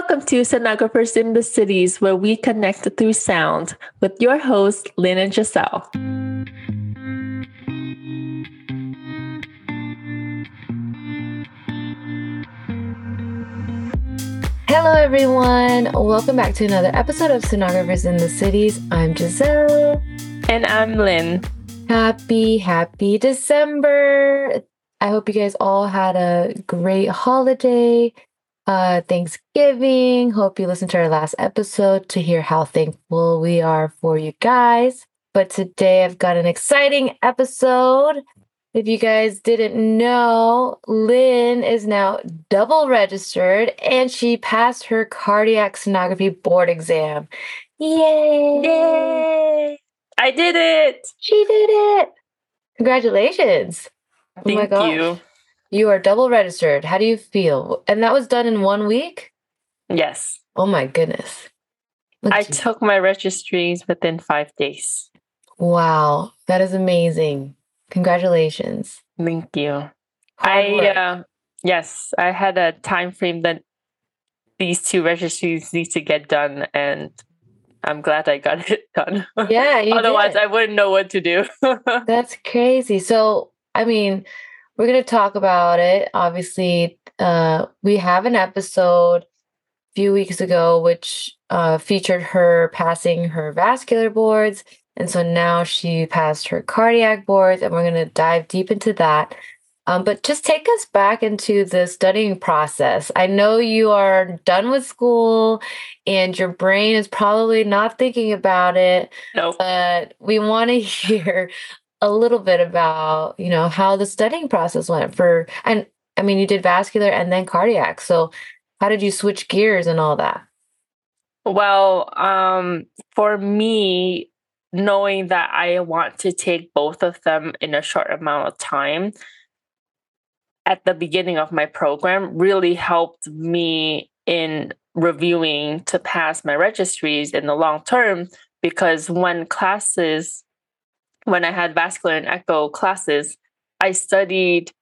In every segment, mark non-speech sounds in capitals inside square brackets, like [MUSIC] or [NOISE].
Welcome to Sonographers in the Cities, where we connect through sound with your hosts, Lynn and Giselle. Hello, everyone. Welcome back to another episode of Sonographers in the Cities. I'm Giselle. And I'm Lynn. Happy, happy December. I hope you guys all had a great holiday uh, Thanksgiving. Hope you listened to our last episode to hear how thankful we are for you guys. But today I've got an exciting episode. If you guys didn't know, Lynn is now double registered and she passed her cardiac sonography board exam. Yay! Yay! I did it! She did it! Congratulations! Thank oh you. You are double registered. How do you feel? And that was done in one week? Yes. Oh my goodness. I took my registries within five days. Wow. That is amazing. Congratulations. Thank you. I uh, yes, I had a time frame that these two registries need to get done and I'm glad I got [LAUGHS] it done. Yeah. Otherwise did. I wouldn't know what to do. [LAUGHS] That's crazy. So I mean, we're going to talk about it. Obviously, uh, we have an episode a few weeks ago which uh, featured her passing her vascular boards. And so now she passed her cardiac boards, and we're going to dive deep into that. Um, but just take us back into the studying process. I know you are done with school and your brain is probably not thinking about it. Nope. But we want to [LAUGHS] hear a little bit about, you know, how the studying process went for, and I mean, you did vascular and then cardiac. So how did you switch gears and all that? Well, um, for me, knowing that I want to take both of them in a short amount of time at the beginning of my program really helped me in reviewing to pass my registries in the long term because when classes when I had vascular and echo classes, I studied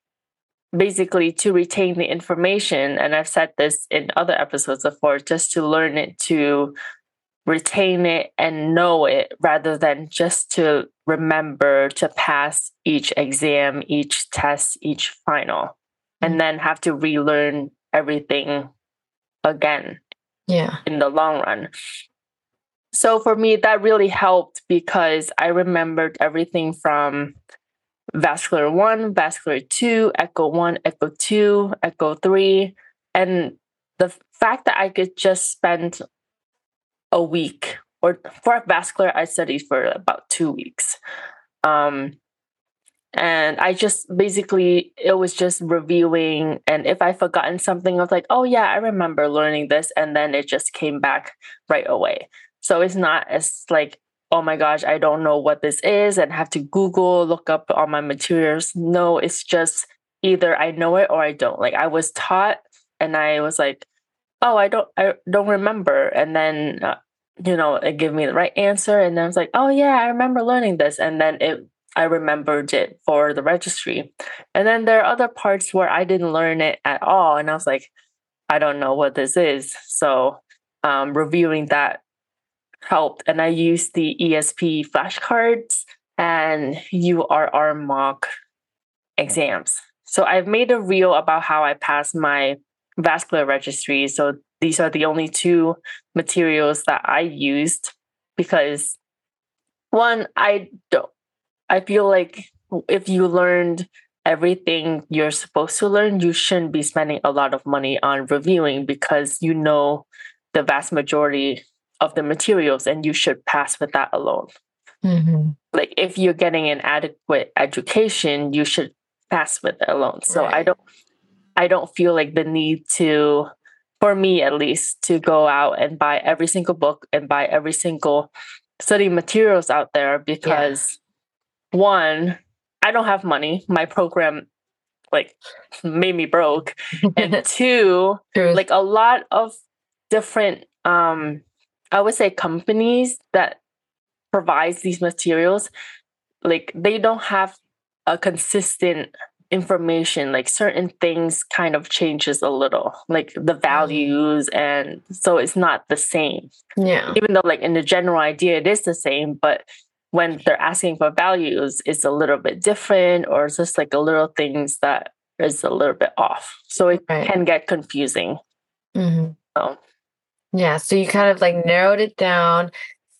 basically to retain the information. And I've said this in other episodes before, just to learn it, to retain it and know it rather than just to remember to pass each exam, each test, each final, and mm. then have to relearn everything again. Yeah. In the long run. So for me, that really helped because I remembered everything from vascular one, vascular two, echo one, echo two, echo three. And the fact that I could just spend a week or for vascular, I studied for about two weeks. Um, and I just basically, it was just reviewing. And if I forgotten something, I was like, oh, yeah, I remember learning this. And then it just came back right away. So it's not as like, oh my gosh, I don't know what this is and have to Google, look up all my materials. No, it's just either I know it or I don't. Like I was taught and I was like, oh, I don't, I don't remember. And then, uh, you know, it gave me the right answer. And then I was like, oh yeah, I remember learning this. And then it, I remembered it for the registry. And then there are other parts where I didn't learn it at all. And I was like, I don't know what this is. So um, reviewing that helped. And I used the ESP flashcards and URR mock exams. So I've made a reel about how I passed my vascular registry. So these are the only two materials that I used because one, I don't I feel like if you learned everything you're supposed to learn, you shouldn't be spending a lot of money on reviewing because you know the vast majority of the materials and you should pass with that alone. Mm-hmm. Like if you're getting an adequate education, you should pass with it alone. So right. I don't I don't feel like the need to for me at least to go out and buy every single book and buy every single study materials out there because yeah. one I don't have money. My program like made me broke. and [LAUGHS] two, like a lot of different um I would say companies that provides these materials, like they don't have a consistent information like certain things kind of changes a little like the Mm. values and so it's not the same Yeah. even though like in the general idea it is the same but when they're asking for values it's a little bit different or it's just like a little things that is a little bit off so it Right. can get confusing hmm so Yeah. So you kind of like narrowed it down.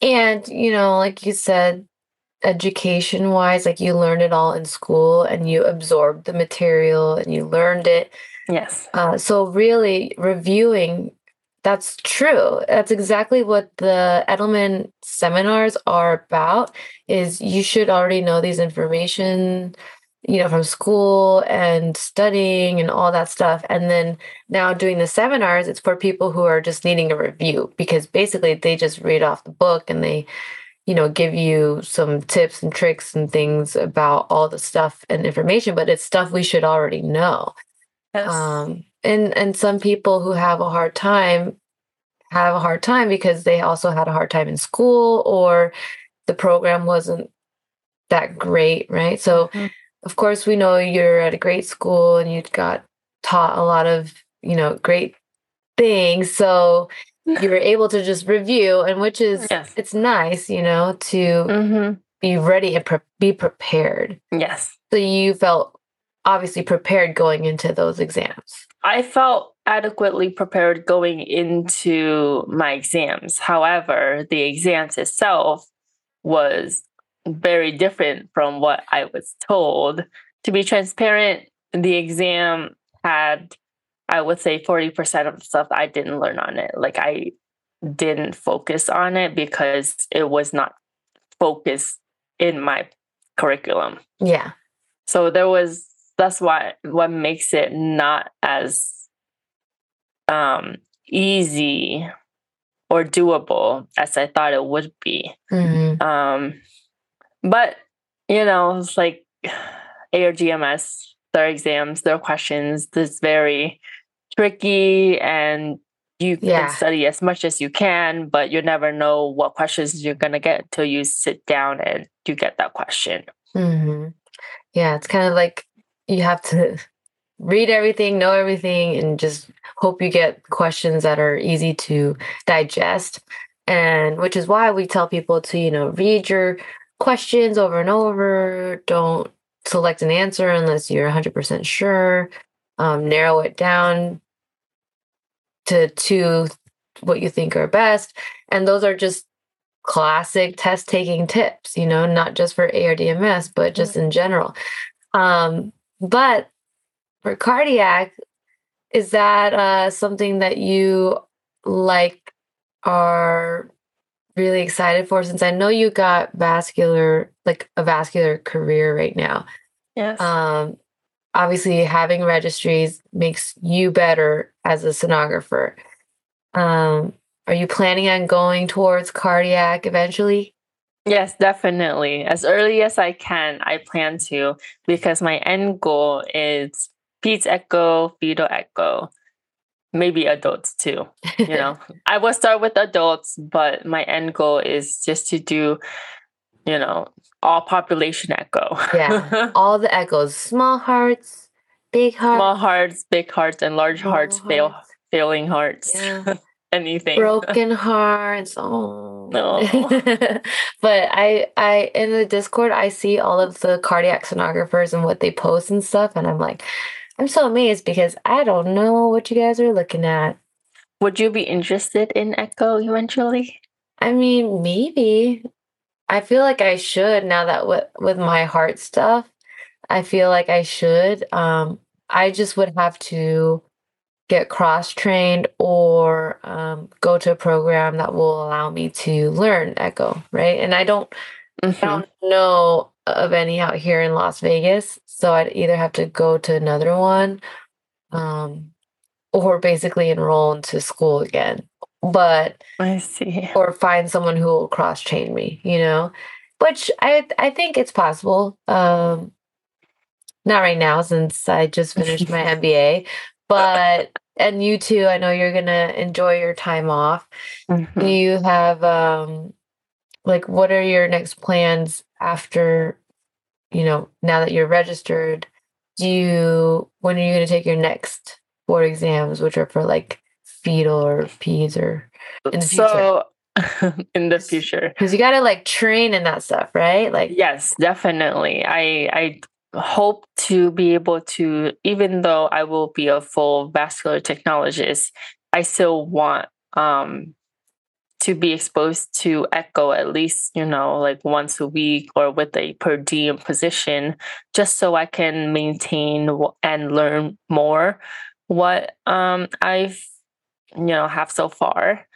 And, you know, like you said, education wise, like you learned it all in school and you absorbed the material and you learned it. yes Uh, so really reviewing, that's true. That's exactly what the Edelman seminars are about is you should already know these information, you know, from school and studying and all that stuff. And then now doing the seminars, it's for people who are just needing a review because basically they just read off the book and they, you know, give you some tips and tricks and things about all the stuff and information, but it's stuff we should already know yes um and and some people who have a hard time have a hard time because they also had a hard time in school or the program wasn't that great right so Mhm. Of course we know you're at a great school and you got taught a lot of you know great things so [LAUGHS] you were able to just review and which is yes. it's nice you know to hmm be ready and pre- be prepared. Yes. So you felt obviously prepared going into those exams. I felt adequately prepared going into my exams. However, the exams itself was very different from what I was told. To be transparent, the exam had, I would say, 40% of the stuff I didn't learn on it. Like I didn't focus on it because it was not focused in my curriculum. Yeah. So there was that's why what makes it not as um easy or doable as I thought it would be. Mhm. Um but you know, it's like ARDMS, their exams, their questions, this very tricky and you can Yeah. study as much as you can, but you never know what questions you're gonna get until you sit down and you get that question. Mhm. Yeah, it's kind of like you have to [LAUGHS] read everything, know everything, and just hope you get questions that are easy to digest. And which is why we tell people to, you know, read your questions over and over. Don't select an answer unless you're 100% sure. Um, narrow it down to two what you think are best. And those are just classic test taking tips, you know, not just for ARDMS, but just in general. Um, but for cardiac, is that uh, something that you like are really excited for? Since I know you got vascular, like a vascular career right now. Yes. Um, obviously, having registries makes you better as a sonographer. Um, are you planning on going towards cardiac eventually? Yes, definitely. As early as I can, I plan to because my end goal is Peds Echo, Fetal Echo, maybe adults too. You [LAUGHS] know, I will start with adults, but my end goal is just to do, you know, all population echo. Yeah. [LAUGHS] all the echoes, small hearts, big hearts, Small hearts, big hearts, and large Small hearts, fail, failing hearts, Yeah. [LAUGHS] anything. broken hearts. Oh. No. but I I in the Discord I see all of the cardiac sonographers and what they post and stuff and I'm like I'm so amazed because I don't know what you guys are looking at. Would you be interested in echo eventually? I mean, maybe. I feel like I should now that with with my heart stuff, I feel like I should. Um, I just would have to get cross trained or um, go to a program that will allow me to learn echo, right? And I don't, I Mhm. don't know of any out here in Las Vegas, so I'd either have to go to another one, um, or basically enroll into school again. But I see. or find someone who will cross train me, you know, which I I think it's possible. Um, not right now since I just finished my [LAUGHS] MBA, but and you too. I know you're gonna enjoy your time off. Do Mhm. you have um, like what are your next plans after, you know, now that you're registered? do you when are you going to take your next board exams which are for like fetal or peds or in the future? so [LAUGHS] in the future. Because you got to like train in that stuff right? Like yes definitely. I i hope to be able to even though i will be a full vascular technologist i still want um to be exposed to echo at least you know like once a week or with a per diem position just so i can maintain and learn more what um i've you know have so far.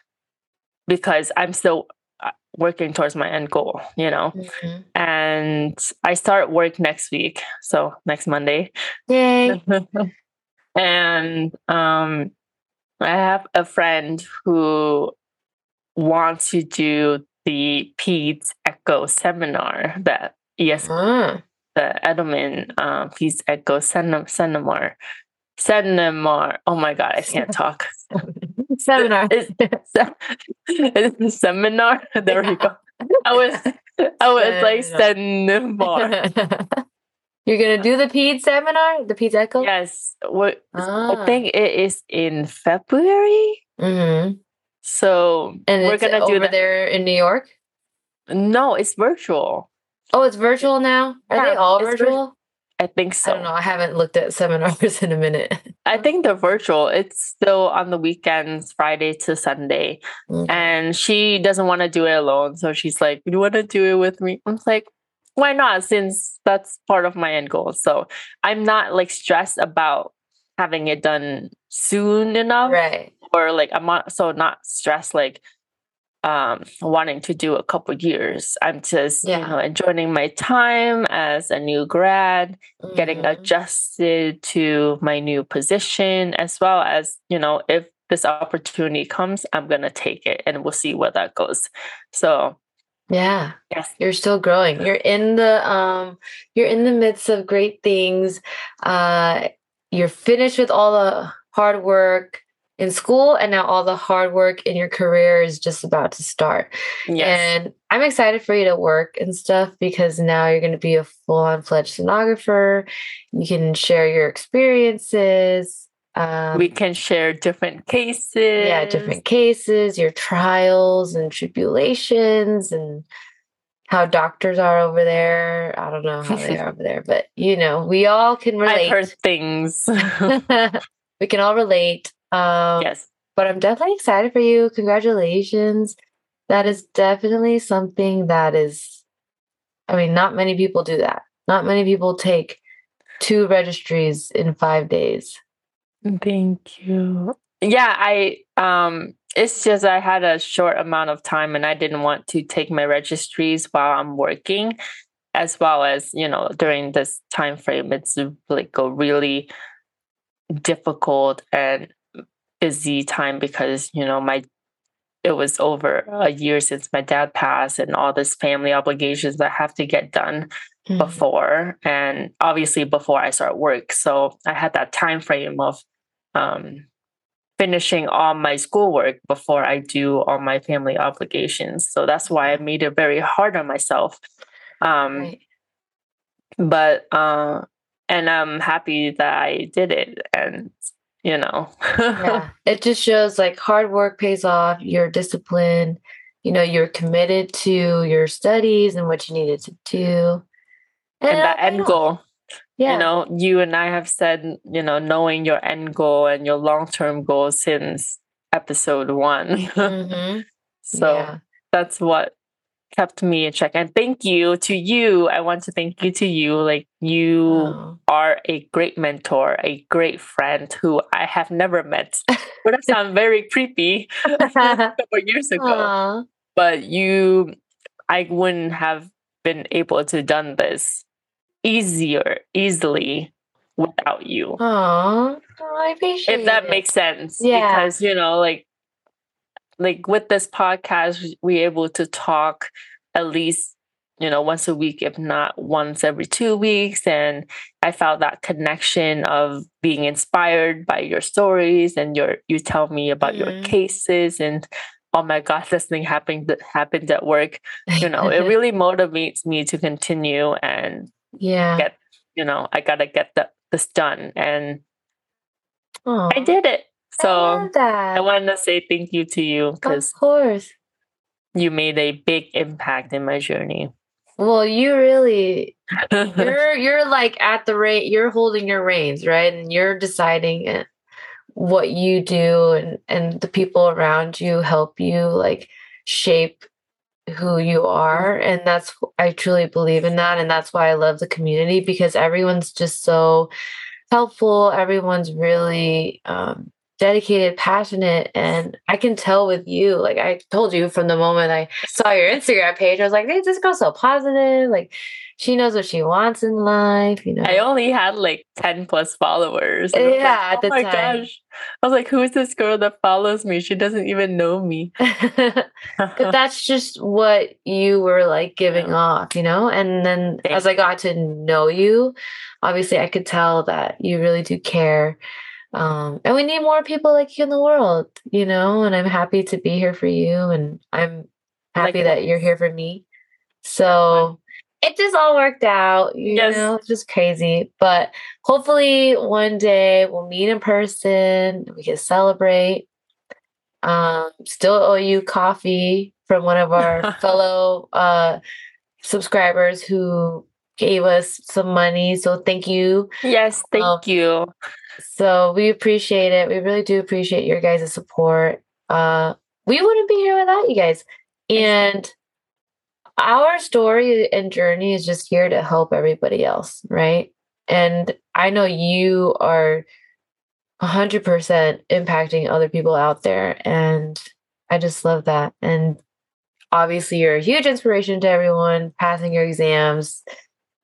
Because i'm still uh, working towards my end goal you know? Mm-hmm. and i start work next week so next monday. Yay. [LAUGHS] And um i have a friend who want to do the PEDS Echo seminar that yes, mm. the Edelman uh, PEDS Echo seminar. Seminar. Oh my god, I can't talk. [LAUGHS] seminar. It's, a seminar. [LAUGHS] There we go. I was I was like seminar. [LAUGHS] You're gonna do the PEDS seminar, the PEDS Echo. Yes, what ah. I think it is in February. Mm-hmm. So and we're gonna do that there in New York. No, it's virtual. Oh, it's virtual now. Are yeah, they all virtual? Vir- I think so. I don't know. I haven't looked at seminars [LAUGHS] in a minute. I think they're virtual. It's still on the weekends, Friday to Sunday. Mm-hmm. And she doesn't want to do it alone. So she's like, You want to do it with me? I'm like, Why not? Since that's part of my end goal. So I'm not like stressed about having it done soon enough. Right or like I'm not so not stressed like um wanting to do a couple years. I'm just, yeah. you know, enjoying my time as a new grad, mm-hmm. getting adjusted to my new position, as well as, you know, if this opportunity comes, I'm gonna take it and we'll see where that goes. So yeah. Yes. You're still growing. You're in the um you're in the midst of great things. Uh you're finished with all the hard work in school and now all the hard work in your career is just about to start. Yes. And I'm excited for you to work and stuff because now you're going to be a full-on fledged sonographer. You can share your experiences. Um, we can share different cases. Yeah, different cases, your trials and tribulations and how doctors are over there. I don't know how they are [LAUGHS] over there, but you know, we all can relate. I've heard things. [LAUGHS] [LAUGHS] we can all relate. Um, yes. But I'm definitely excited for you. Congratulations. That is definitely something that is, I mean, not many people do that. Not many people take two registries in five days. Thank you. Yeah, I, um, it's just I had a short amount of time and I didn't want to take my registries while I'm working as well as you know during this time frame it's like a really difficult and busy time because you know my it was over a year since my dad passed and all this family obligations that have to get done mm-hmm. before and obviously before i start work so i had that time frame of um, finishing all my schoolwork before i do all my family obligations so that's why i made it very hard on myself um, right. but uh, and i'm happy that i did it and you know. [LAUGHS] yeah. It just shows like hard work pays off, your discipline, you know, you're committed to your studies and what you needed to do. And, and that end goal. Yeah. You know, you and I have said, you know, knowing your end goal and your long term goal since episode one. Mm-hmm. [LAUGHS] so yeah. that's what kept me in check. And thank you to you. I want to thank you to you. Like you oh. are a great mentor, a great friend who I have never met. [LAUGHS] Would have sound very creepy a [LAUGHS] couple years ago. Aww. But you I wouldn't have been able to done this easier, easily without you. Aww. Oh, I appreciate If that it. makes sense. Yeah. Because, you know, like like with this podcast, we're able to talk at least, you know, once a week, if not once every two weeks. And I felt that connection of being inspired by your stories and your you tell me about mm-hmm. your cases and oh my god, this thing happened happened at work. You know, it really [LAUGHS] motivates me to continue and yeah get you know, I gotta get the this done. And I did it. So. I wanted to say thank you to you because of course. you made a big impact in my journey. Well, you really [LAUGHS] you're you're like at the rate you're holding your reins, right? And you're deciding uh, what you do and and the people around you help you like shape who you are and that's I truly believe in that and that's why I love the community because everyone's just so helpful everyone's really um dedicated passionate and I can tell with you like I told you from the moment I saw your Instagram page I was like hey this girl's so positive like she knows what she wants in life you know I only had like 10 plus followers. and Yeah, like, at oh the oh my time. gosh. I was like, who is this girl that follows me? She doesn't even know me. [LAUGHS] but [LAUGHS] that's just what you were like giving Yeah. off, you know? And then as I got to know you, obviously I could tell that you really do care. Um, and we need more people like you in the world, you know? And I'm happy to be here for you. And I'm happy that you're here for me. So it just all worked out, you Yes. know? It's just crazy. But hopefully one day we'll meet in person, we can celebrate. Um, still owe you coffee from one of our [LAUGHS] fellow uh, subscribers who gave us some money. So thank you. yes, thank Um, you. So we appreciate it. We really do appreciate your guys' support. Uh, we wouldn't be here without you guys. And our story and journey is just here to help everybody else, right? And I know you are 100% impacting other people out there. And I just love that. And obviously, you're a huge inspiration to everyone passing your exams.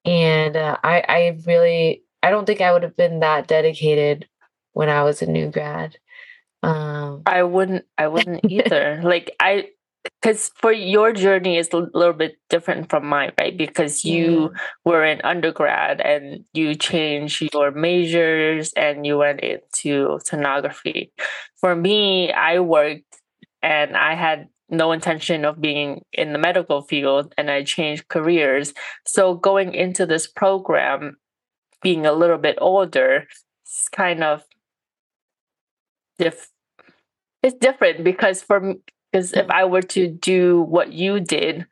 And uh, I, I really, I don't think I would have been that dedicated when I was a new grad. Um, I wouldn't I wouldn't [LAUGHS] either. like I because for your journey is a little bit different from mine, right? Because you were in undergrad and you changed your majors and you went into sonography. For me, I worked and I had no intention of being in the medical field and I changed careers. So going into this program, being a little bit older, it's kind of diff- it's different because for me because if I were to do what you did,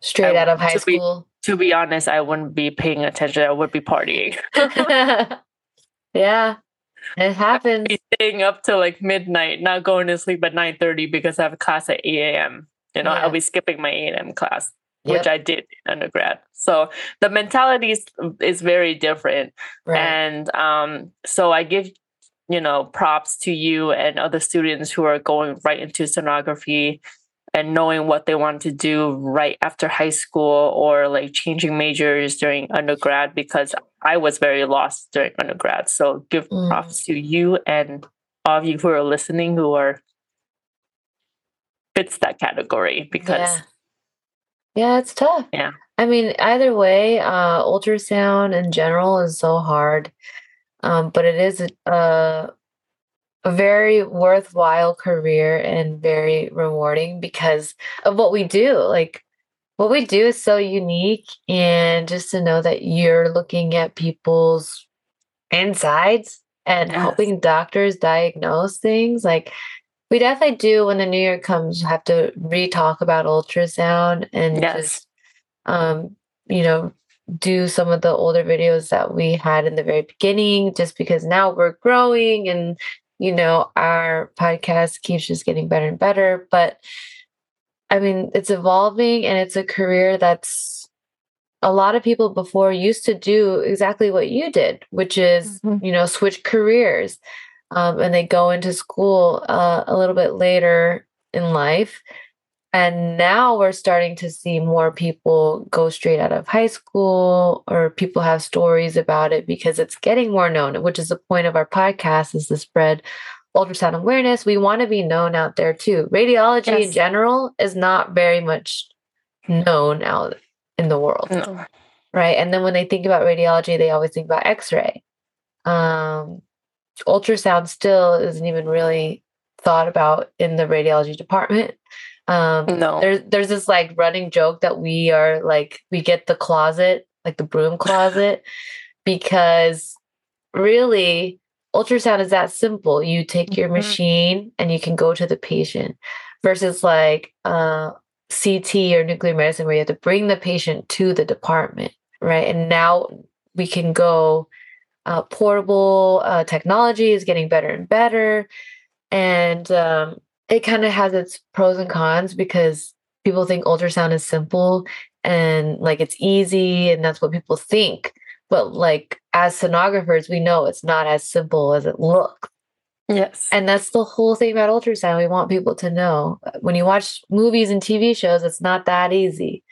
straight I out of high to be- school. to be honest, I wouldn't be paying attention. I would be partying. [LAUGHS] [LAUGHS] yeah, it happens. be staying up till like midnight, not going to sleep at 9.30 because I have a class at 8 a.m. You know, Yeah. I'll be skipping my 8 a.m. class, Yep, which I did in undergrad. So the mentality is, is very different. right. And um, so I give, you know, props to you and other students who are going right into sonography and knowing what they want to do right after high school or like changing majors during undergrad because I was very lost during undergrad. So give Mm. props to you and all of you who are listening who are fits that category because yeah. Yeah, it's tough. Yeah. I mean, either way, uh, ultrasound in general is so hard. Um, but it is a, a a very worthwhile career and very rewarding because of what we do. Like what we do is so unique and just to know that you're looking at people's insides and Yes. helping doctors diagnose things like we definitely do when the new year comes have to re-talk about ultrasound and Yes. just um you know do some of the older videos that we had in the very beginning just because now we're growing and you know our podcast keeps just getting better and better but i mean it's evolving and it's a career that's a lot of people before used to do exactly what you did which is Mhm. you know switch careers um, and they go into school uh, a little bit later in life and now we're starting to see more people go straight out of high school or people have stories about it because it's getting more known, which is the point of our podcast is to spread ultrasound awareness. We want to be known out there too. Radiology in general is not very much known out in the world No. right? And then when they think about radiology, they always think about X-ray. Um, ultrasound still isn't even really thought about in the radiology department. Um, No. there's there's this like running joke that we are like we get the closet like the broom [LAUGHS] closet because really, ultrasound is that simple. You take your Mhm. machine and you can go to the patient versus like uh, CT or nuclear medicine where you have to bring the patient to the department, right? And now we can go uh, portable uh, technology is getting better and better. And um, it kind of has its pros and cons because people think ultrasound is simple and like it's easy and that's what people think. But like as sonographers, we know it's not as simple as it looks. Yes. And that's the whole thing about ultrasound. We want people to know when you watch movies and TV shows, it's not that easy.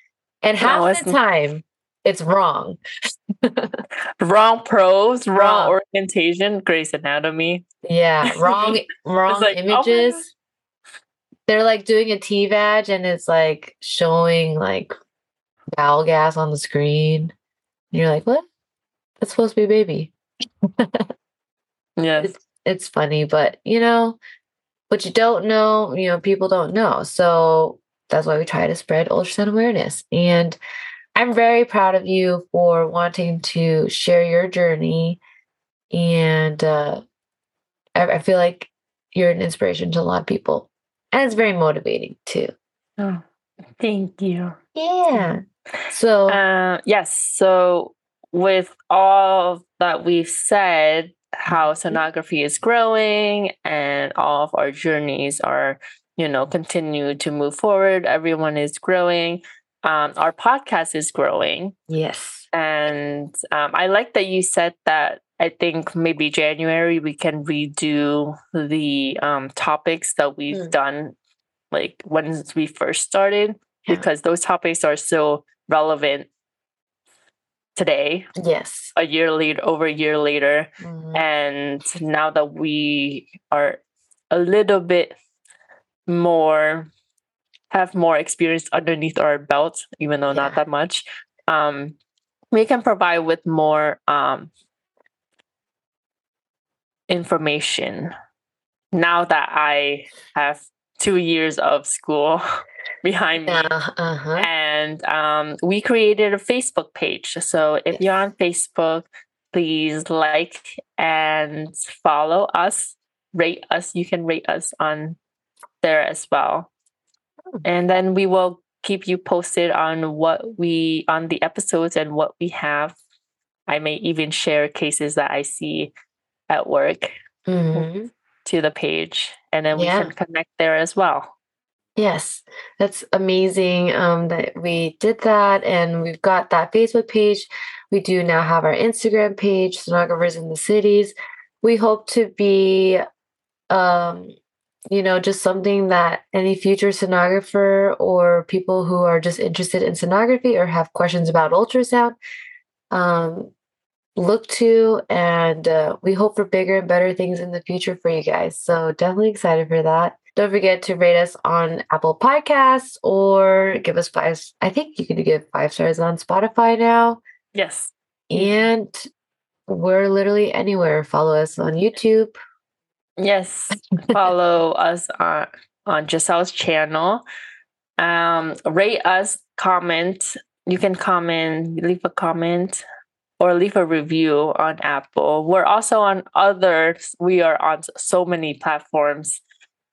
And half No, the time, it's wrong. [LAUGHS] wrong probes, wrong, Wrong. orientation, Grey's Anatomy. Yeah, wrong, [LAUGHS] wrong like, oh images. They're like doing a T vag and it's like showing like bowel gas on the screen. And you're like, what? That's supposed to be a baby. [LAUGHS] Yes. It's, it's funny, but you know, what you don't know, you know, people don't know. So that's why we try to spread ultrasound awareness. And I'm very proud of you for wanting to share your journey. And uh, I, I feel like you're an inspiration to a lot of people. And it's very motivating too. Oh, thank you. Yeah. So, Uh, yes. So, with all that we've said, how sonography is growing and all of our journeys are, you know, continue to move forward. Everyone is growing. Um, our podcast is growing. yes. And um, I like that you said that. I think maybe January we can redo the um, topics that we've Mm. done, like when we first started, Yeah. because those topics are still relevant today, Yes. a year later, over a year later. Mhm. And now that we are a little bit more, have more experience underneath our belt, even though not that much, um, we can provide with more um, information. Now that I have two years of school [LAUGHS] behind me. Uh, uh-huh. And um, we created a Facebook page. So if you're on Facebook, please like and follow us, rate us. You can rate us on there as well. Hmm. And then we will keep you posted on what we on the episodes and what we have. I may even share cases that I see at work Mhm. to the page, and then we Yeah. can connect there as well. Yes, that's amazing um, that we did that. And we've got that Facebook page. We do now have our Instagram page, Sonographers in the Cities. We hope to be, um, you know, just something that any future sonographer or people who are just interested in sonography or have questions about ultrasound um, look to. And uh, we hope for bigger and better things in the future for you guys. So definitely excited for that. Don't forget to rate us on Apple Podcasts or give us five. I think you can give five stars on Spotify now. Yes. And we're literally anywhere. Follow us on YouTube. Yes. Follow [LAUGHS] us on on Giselle's channel. Um, rate us, comment. You can comment, leave a comment, or leave a review on Apple. We're also on others. We are on so many platforms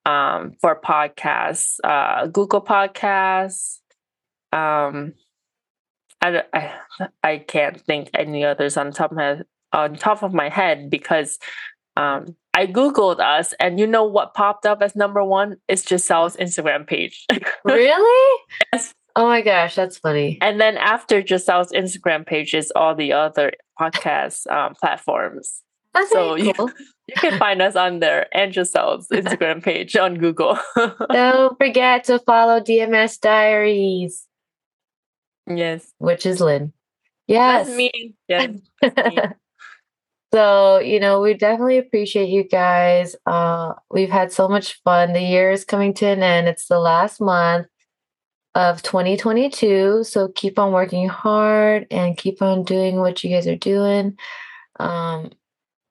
um, for podcasts. Uh, Google Podcasts. Um, I, I I can't think any others on top of my on top of my head because um, I googled us, and you know what popped up as number one? It's Giselle's Instagram page. [LAUGHS] Really? Yes. Oh my gosh, that's funny. and then after Giselle's Instagram page is all the other podcast um, platforms. That's So you- cool. [LAUGHS] You can find us on there and Giselle's [LAUGHS] Instagram page on Google. [LAUGHS] Don't forget to follow DMS Diaries, yes, which is Lynn. Yes. that's me. Yes, that's me. so, you know, we definitely appreciate you guys. Uh, we've had so much fun. The year is coming to an end. It's the last month of 2022. So keep on working hard and keep on doing what you guys are doing. Um,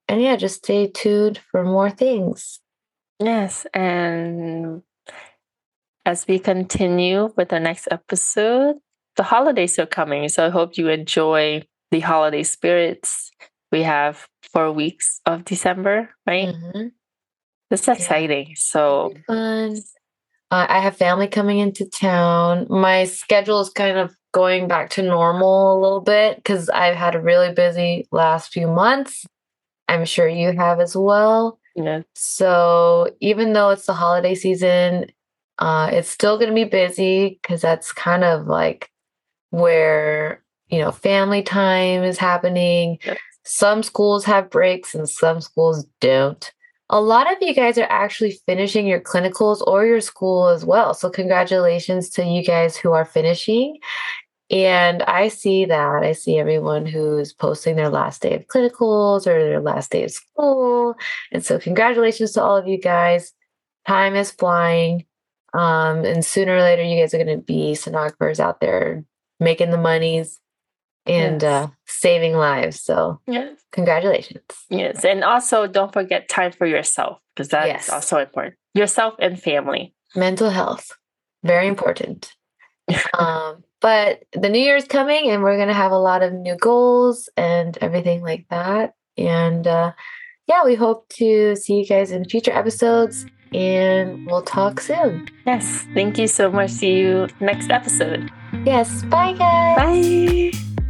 and yeah, just stay tuned for more things. Yes, and as we continue with the next episode, the holidays are coming. So I hope you enjoy the holiday spirits. We have four weeks of December, right? Mm-hmm. That's exciting. So fun. Uh, I have family coming into town. My schedule is kind of going back to normal a little bit because I've had a really busy last few months. I'm sure you have as well. yeah, So even though it's the holiday season, uh, it's still going to be busy because that's kind of like where you know family time is happening. Yep. Some schools have breaks and some schools don't. A lot of you guys are actually finishing your clinicals or your school as well. So congratulations to you guys who are finishing. And I see that. I see everyone who's posting their last day of clinicals or their last day of school. And so, congratulations to all of you guys. Time is flying. Um, and sooner or later, you guys are going to be sonographers out there making the monies and Yes. uh, saving lives. So, yes, congratulations. yes. And also don't forget time for yourself because that's Yes. also important. Yourself and family. Mental health, very important. um, but the new year is coming, and we're going to have a lot of new goals and everything like that. And uh, yeah, we hope to see you guys in future episodes, and we'll talk soon. Yes. Thank you so much. See you next episode. Yes, bye, guys. Bye.